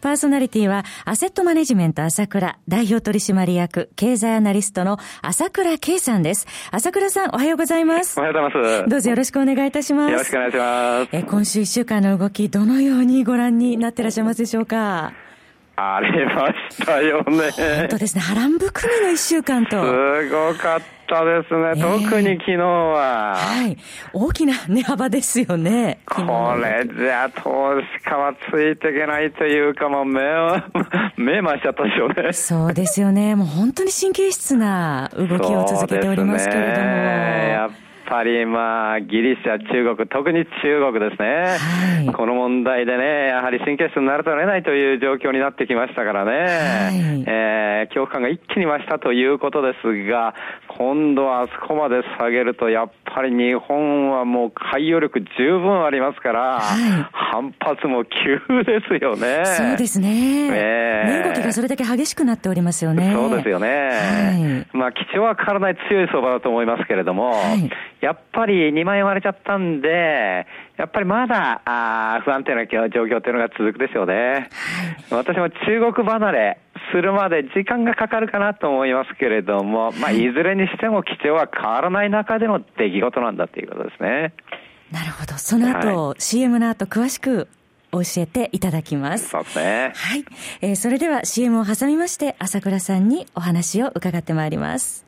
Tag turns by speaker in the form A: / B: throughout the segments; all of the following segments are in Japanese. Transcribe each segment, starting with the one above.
A: パーソナリティは、アセットマネジメント朝倉、代表取締役、経済アナリストの朝倉慶さんです。朝倉さん、おはようございます。
B: おはようございます。
A: どうぞよろしくお願いいたします。
B: よろしくお願いします。
A: え今週一週間の動き、どのようにご覧になってらっしゃいますでしょうか？
B: ありましたよね。
A: 本当ですね。波乱含みの一週間と。
B: すごかったですね。えー、特に昨日は。
A: はい。大きな値幅ですよね。
B: これじゃ投資家はついていけないというか、もう目を、目回しちゃったでしょうね。
A: そうですよね。もう本当に神経質な動きを続けておりますけれども。
B: ぱりまあ、ギリシャ、中国、特に中国ですね、はい、この問題でね、やはり神経質になると得ないという状況になってきましたからね、はい、えー、恐怖感が一気に増したということですが、今度はあそこまで下げると、やっぱり日本はもう海洋力十分ありますから、はい、反発も急ですよね。
A: そうですね。えー、動きがそれだけ激しくなっておりますよね。
B: そうですよね。はい、まあ、基調は変わらない強い相場だと思いますけれども、はいやっぱり2万円割れちゃったんで、やっぱりまだあ不安定な状況というのが続くでしょうね。私も中国離れするまで時間がかかるかなと思いますけれども、まあ、いずれにしても基調は変わらない中での出来事なんだということですね。
A: なるほど。その後、はい、CM の後詳しく教えていただきます。
B: そうですね。
A: はい。えー、それでは CM を挟みまして、朝倉さんにお話を伺ってまいります。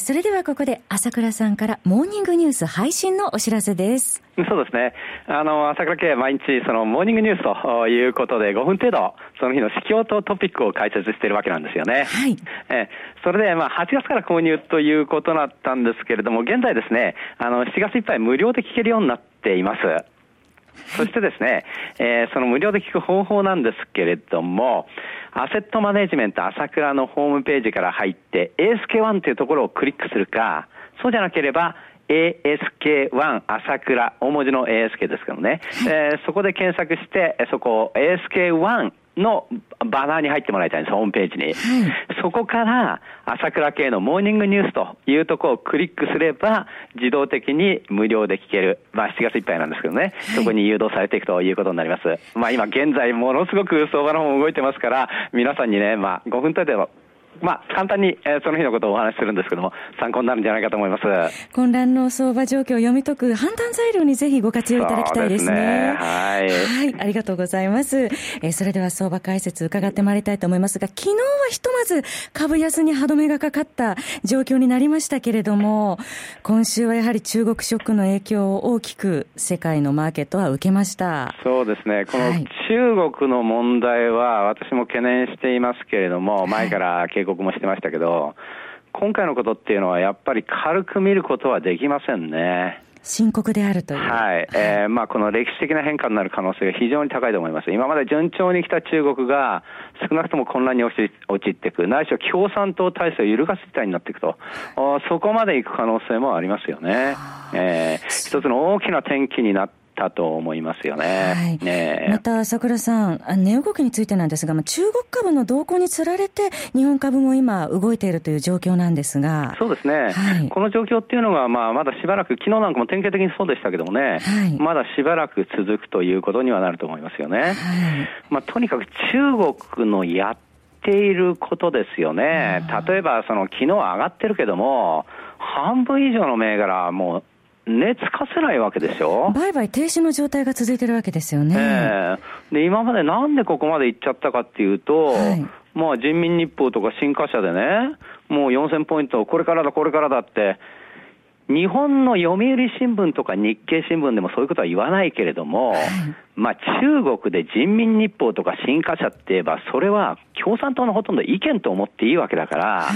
A: それではここで朝倉さんからモーニングニュース配信のお知らせです。
B: そうですね。あの、朝倉家毎日そのモーニングニュースということで5分程度、その日の指標とトピックを解説しているわけなんですよね。はい。えそれで、まあ、8月から購入ということだったんですけれども、現在ですね、あの、7月いっぱい無料で聞けるようになっています。そしてですね、えー、その無料で聞く方法なんですけれども、アセットマネジメント朝倉のホームページから入って ASK1 というところをクリックするか、そうじゃなければ ASK1 朝倉、大文字の ASK ですけどね、えー、そこで検索して、そこ ASK1 のバナーに入ってもらいたいんです、ホームページに。はい、そこから、朝倉系のモーニングニュースというところをクリックすれば、自動的に無料で聞ける。まあ、7月いっぱいなんですけどね、はい、そこに誘導されていくということになります。まあ、今現在、ものすごく相場の方も動いてますから、皆さんにね、まあ、5分程度まあ、簡単に、えー、その日のことをお話しするんですけども、参考になるんじゃないかと思います。
A: 混乱の相場状況を読み解く判断材料にぜひご活用いただきたいですね。すねはい。はい、ありがとうございます。えー、それでは相場解説伺ってまいりたいと思いますが、昨日はひとまず株安に歯止めがかかった状況になりましたけれども、今週はやはり中国ショックの影響を大きく世界のマーケットは受けました。
B: そうですね。この中国の問題は私も懸念していますけれども、前から警告もしてましたけど、今回のことっていうのはやっぱり軽く見ることはできませんね。
A: 深刻であるという。
B: はい。えー、まあ、この歴史的な変化になる可能性が非常に高いと思います。今まで順調に来た中国が、少なくとも混乱に陥っていく、ないしは共産党体制を揺るがす事態になっていくと、そこまでいく可能性もありますよね。えー、一つの大きな転機になってたと思いますよね。はい、ね
A: また、朝倉さん、値動きについてなんですが、中国株の動向につられて、日本株も今、動いているという状況なんですが。
B: そうですね。はい、この状況っていうのが、まあ、まだしばらく、昨日なんかも典型的にそうでしたけどもね、はい、まだしばらく続くということにはなると思いますよね。はい、まあ、とにかく中国のやっていることですよね。例えば、その昨日上がってるけども、半分以上の銘柄もう値つかせないわけでしょ？
A: 売買停止の状態が続いてるわけですよね。
B: えー、で、今までなんでここまで行っちゃったかっていうと、はい、まあ人民日報とか新華社でね、もう4000ポイント、これからだ、これからだって、日本の読売新聞とか日経新聞でもそういうことは言わないけれども、はい、まあ中国で人民日報とか新華社って言えば、それは共産党のほとんど意見と思っていいわけだから、はい、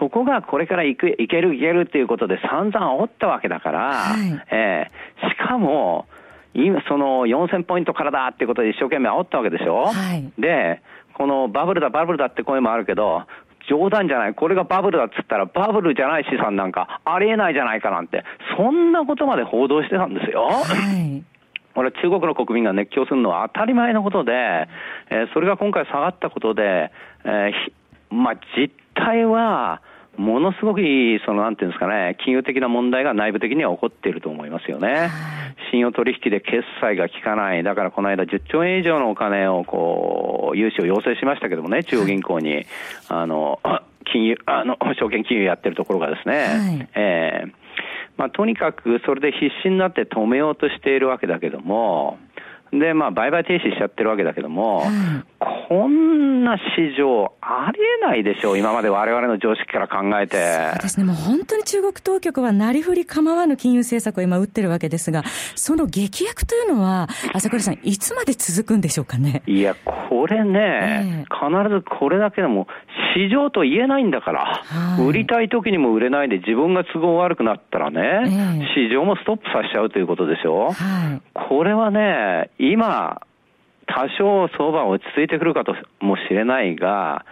B: そこがこれからいくいけるいけるっていうことで散々煽ったわけだから、はい、えー、しかも、今その4000ポイントからだってことで一生懸命煽ったわけでしょ、はい、で、このバブルだ、バブルだって声もあるけど、冗談じゃない、これがバブルだっつったら、バブルじゃない資産なんかありえないじゃないかなんて、そんなことまで報道してたんですよ。はい。これ、中国の国民が熱狂するのは当たり前のことで、えー、それが今回下がったことで、えー、まあ、実態は、ものすごくいい、そのなんていうんですかね、金融的な問題が内部的には起こっていると思いますよね。信用取引で決済が効かない、だからこの間10兆円以上のお金をこう、融資を要請しましたけどもね、中央銀行に、あの、金融、あの、証券金融やってるところがですね、はい、えー、まあとにかくそれで必死になって止めようとしているわけだけども、で、まあ、売買停止しちゃってるわけだけども、うん、こんな市場ありえないでしょう、今まで我々の常識から考えて。
A: そうですね、もう本当に中国当局はなりふり構わぬ金融政策を今打ってるわけですが、その劇薬というのは、朝倉さん、いつまで続くんでしょうかね？
B: いや、これね、えー、必ずこれだけでも、市場と言えないんだから、はい、売りたい時にも売れないで自分が都合悪くなったらね、えー、市場もストップさせちゃうということでしょ。はい、これはね、今、多少相場落ち着いてくるかともしれないが、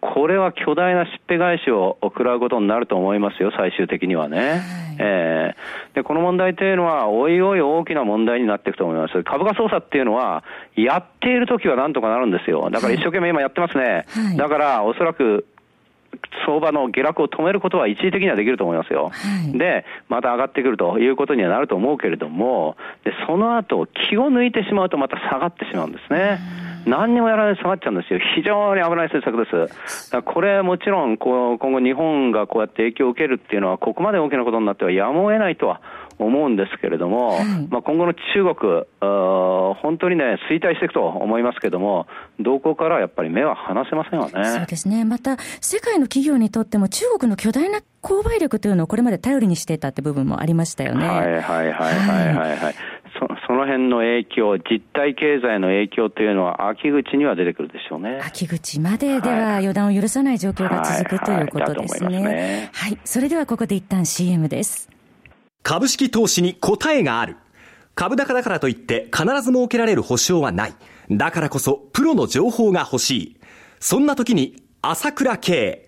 B: これは巨大なしっぺ返しを食らうことになると思いますよ、最終的にはね。はい、えー、で、この問題というのは、おいおい大きな問題になっていくと思います。株価操作っていうのは、やっているときはなんとかなるんですよ。だから一生懸命今やってますね。はい、だから、おそらく、相場の下落を止めることは一時的にはできると思いますよ。はい、で、また上がってくるということにはなると思うけれども、で、その後、気を抜いてしまうとまた下がってしまうんですね。何にもやらないで下がっちゃうんですよ。非常に危ない政策です。これもちろん、こう、今後日本がこうやって影響を受けるっていうのは、ここまで大きなことになってはやむを得ないとは思うんですけれども、まあ、今後の中国、本当にね、衰退していくと思いますけれども、動向からやっぱり目は離せませんわね。
A: そうですね。また、世界の企業にとっても中国の巨大な購買力というのをこれまで頼りにしていたって部分もありましたよね。
B: はいはいはいはいはいはい。の辺の影響、実体経済の影響というのは秋口には出てくるでしょうね。
A: 秋口まででは予断を許さない状況が続く、ということですね。はい、ねはい、それではここで一旦 CM です。
C: 株式投資に答えがある。株高だからといって必ず設けられる保証はない。だからこそプロの情報が欲しい。そんな時に朝倉慶。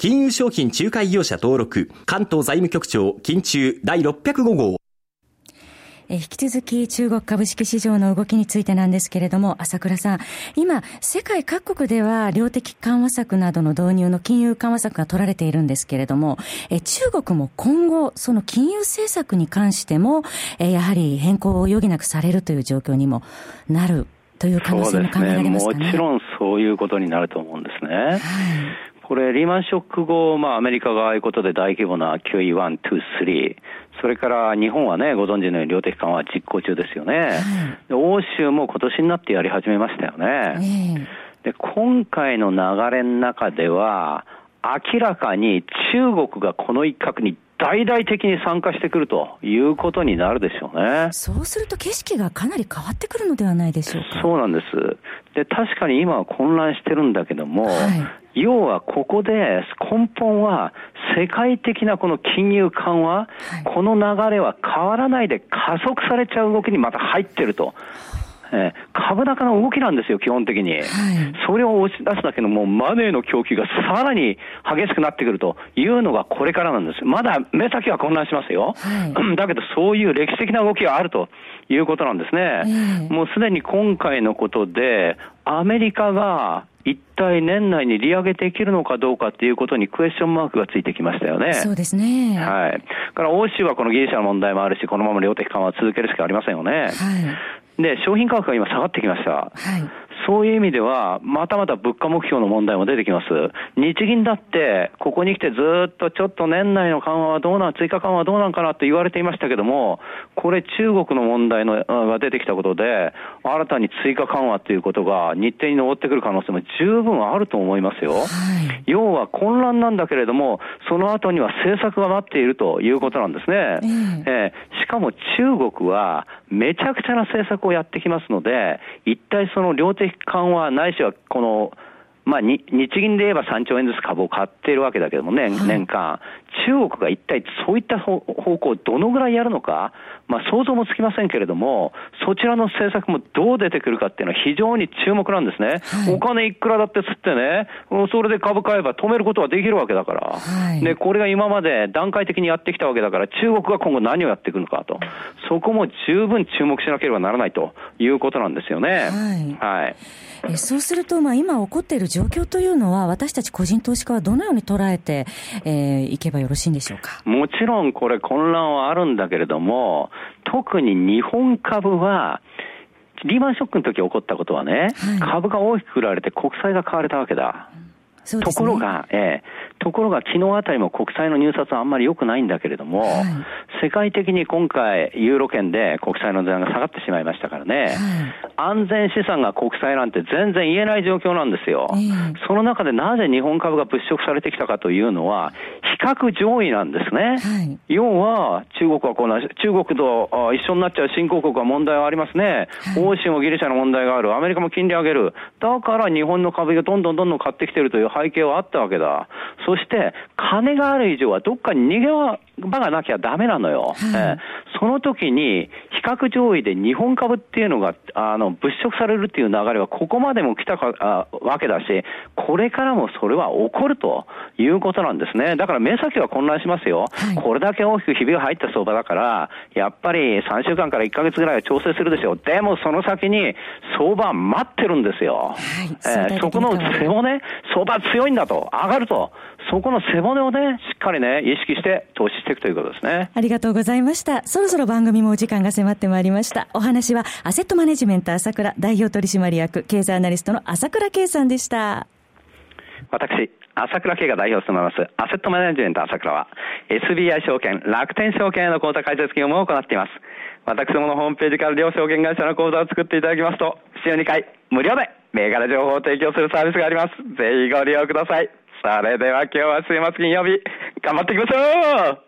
C: 金融商品仲介業者登録、関東財務局長、金中第605号。
A: 引き続き中国株式市場の動きについてなんですけれども、朝倉さん、今、世界各国では量的緩和策などの導入の金融緩和策が取られているんですけれども、中国も今後、その金融政策に関しても、やはり変更を余儀なくされるという状況にもなるという可能性も考えられますかね。
B: ねもちろんそういうことになると思うんですね。はいこれ、リーマンショック後、まあ、アメリカがああいうことで大規模な QE1、2、3、それから日本はね、ご存知のように量的緩和実行中ですよね。はい、欧州も今年になってやり始めましたよね。で今回の流れの中では、明らかに中国がこの一角に大々的に参加してくるということになるでしょうね。
A: そうすると景色がかなり変わってくるのではないでしょうか。
B: そうなんです。で、確かに今は混乱してるんだけども、はい、要はここで根本は世界的なこの金融緩和、はい、この流れは変わらないで加速されちゃう動きにまた入ってると。えー、株高の動きなんですよ、基本的に。はい、それを押し出すだけのもうマネーの供給がさらに激しくなってくるというのがこれからなんです。まだ目先は混乱しますよ。はい、だけどそういう歴史的な動きがあるということなんですね。えー、もうすでに今回のことで、アメリカが一体年内に利上げできるのかどうかっていうことにクエスチョンマークがついてきましたよね。
A: そうですね。
B: はい。から欧州はこのギリシャの問題もあるし、このまま量的緩和を続けるしかありませんよね。はい。で、商品価格が今下がってきました。はい。そういう意味では、またまた物価目標の問題も出てきます。日銀だって、ここに来てずっとちょっと年内の緩和はどうなん、追加緩和はどうなんかなって言われていましたけども、これ中国の問題のが出てきたことで、新たに追加緩和ということが日程に上ってくる可能性も十分あると思いますよ。はい、要は混乱なんだけれども、その後には政策が待っているということなんですね。えー、えー、しかも中国はめちゃくちゃな政策をやってきますので、一体その量的緩和ないしはこのまあ、日銀で言えば3兆円ずつ株を買っているわけだけどもね、年間、中国が一体そういった方向をどのぐらいやるのか、まあ、想像もつきませんけれども、そちらの政策もどう出てくるかっていうのは非常に注目なんですね。はい、お金いくらだって吸ってね、それで株買えば止めることはできるわけだから、はい、で、これが今まで段階的にやってきたわけだから、中国が今後何をやっていくのかと、そこも十分注目しなければならないということなんですよね。はい、はい。
A: えそうすると、まあ、今起こっている状況というのは、私たち個人投資家はどのように捉えて、えー、いけばよろしいんでしょうか？
B: もちろんこれ、混乱はあるんだけれども、特に日本株は、リーマンショックの時起こったことはね、はい、株が大きく売られて国債が買われたわけだ。ね、ところが、ええ、ところが昨日あたりも国債の入札はあんまり良くないんだけれども、はい、世界的に今回、ユーロ圏で国債の値段が下がってしまいましたからね、はい、安全資産が国債なんて全然言えない状況なんですよ。えー、その中でなぜ日本株が物色されてきたかというのは、比較上位なんですね。はい、要は、中国はこの、中国と一緒になっちゃう新興国は問題はありますね。欧州もギリシャの問題がある。アメリカも金利上げる。だから日本の株がどんどんどんどん買ってきてるという背景はあったわけだ。そして、金がある以上はどっかに逃げ場がなきゃダメなのよ。はい、えー、その時に、比較上位で日本株っていうのが、あの、物色されるっていう流れはここまでも来たかあわけだし、これからもそれは起こるということなんですね。だから目先は混乱しますよ。はい、これだけ大きくひびが入った相場だから、やっぱり3週間から1ヶ月ぐらいは調整するでしょう。でもその先に相場は待ってるんですよ。はい、えー、そこの背骨、相場強いんだと、上がると。そこの背骨をね、しっかりね、意識して投資していくということですね。
A: ありがとうございました。そろそろ番組もお時間が迫ってまいりました。お話は、アセットマネジメント朝倉代表取締役、経済アナリストの朝倉圭さんでした。
B: 私、朝倉圭が代表を務めます、アセットマネジメント朝倉は、SBI 証券、楽天証券への口座開設業務を行っています。私どものホームページから両証券会社の口座を作っていただきますと、週2回、無料で銘柄情報を提供するサービスがあります。ぜひご利用ください。それでは今日は週末金曜日、頑張っていきましょう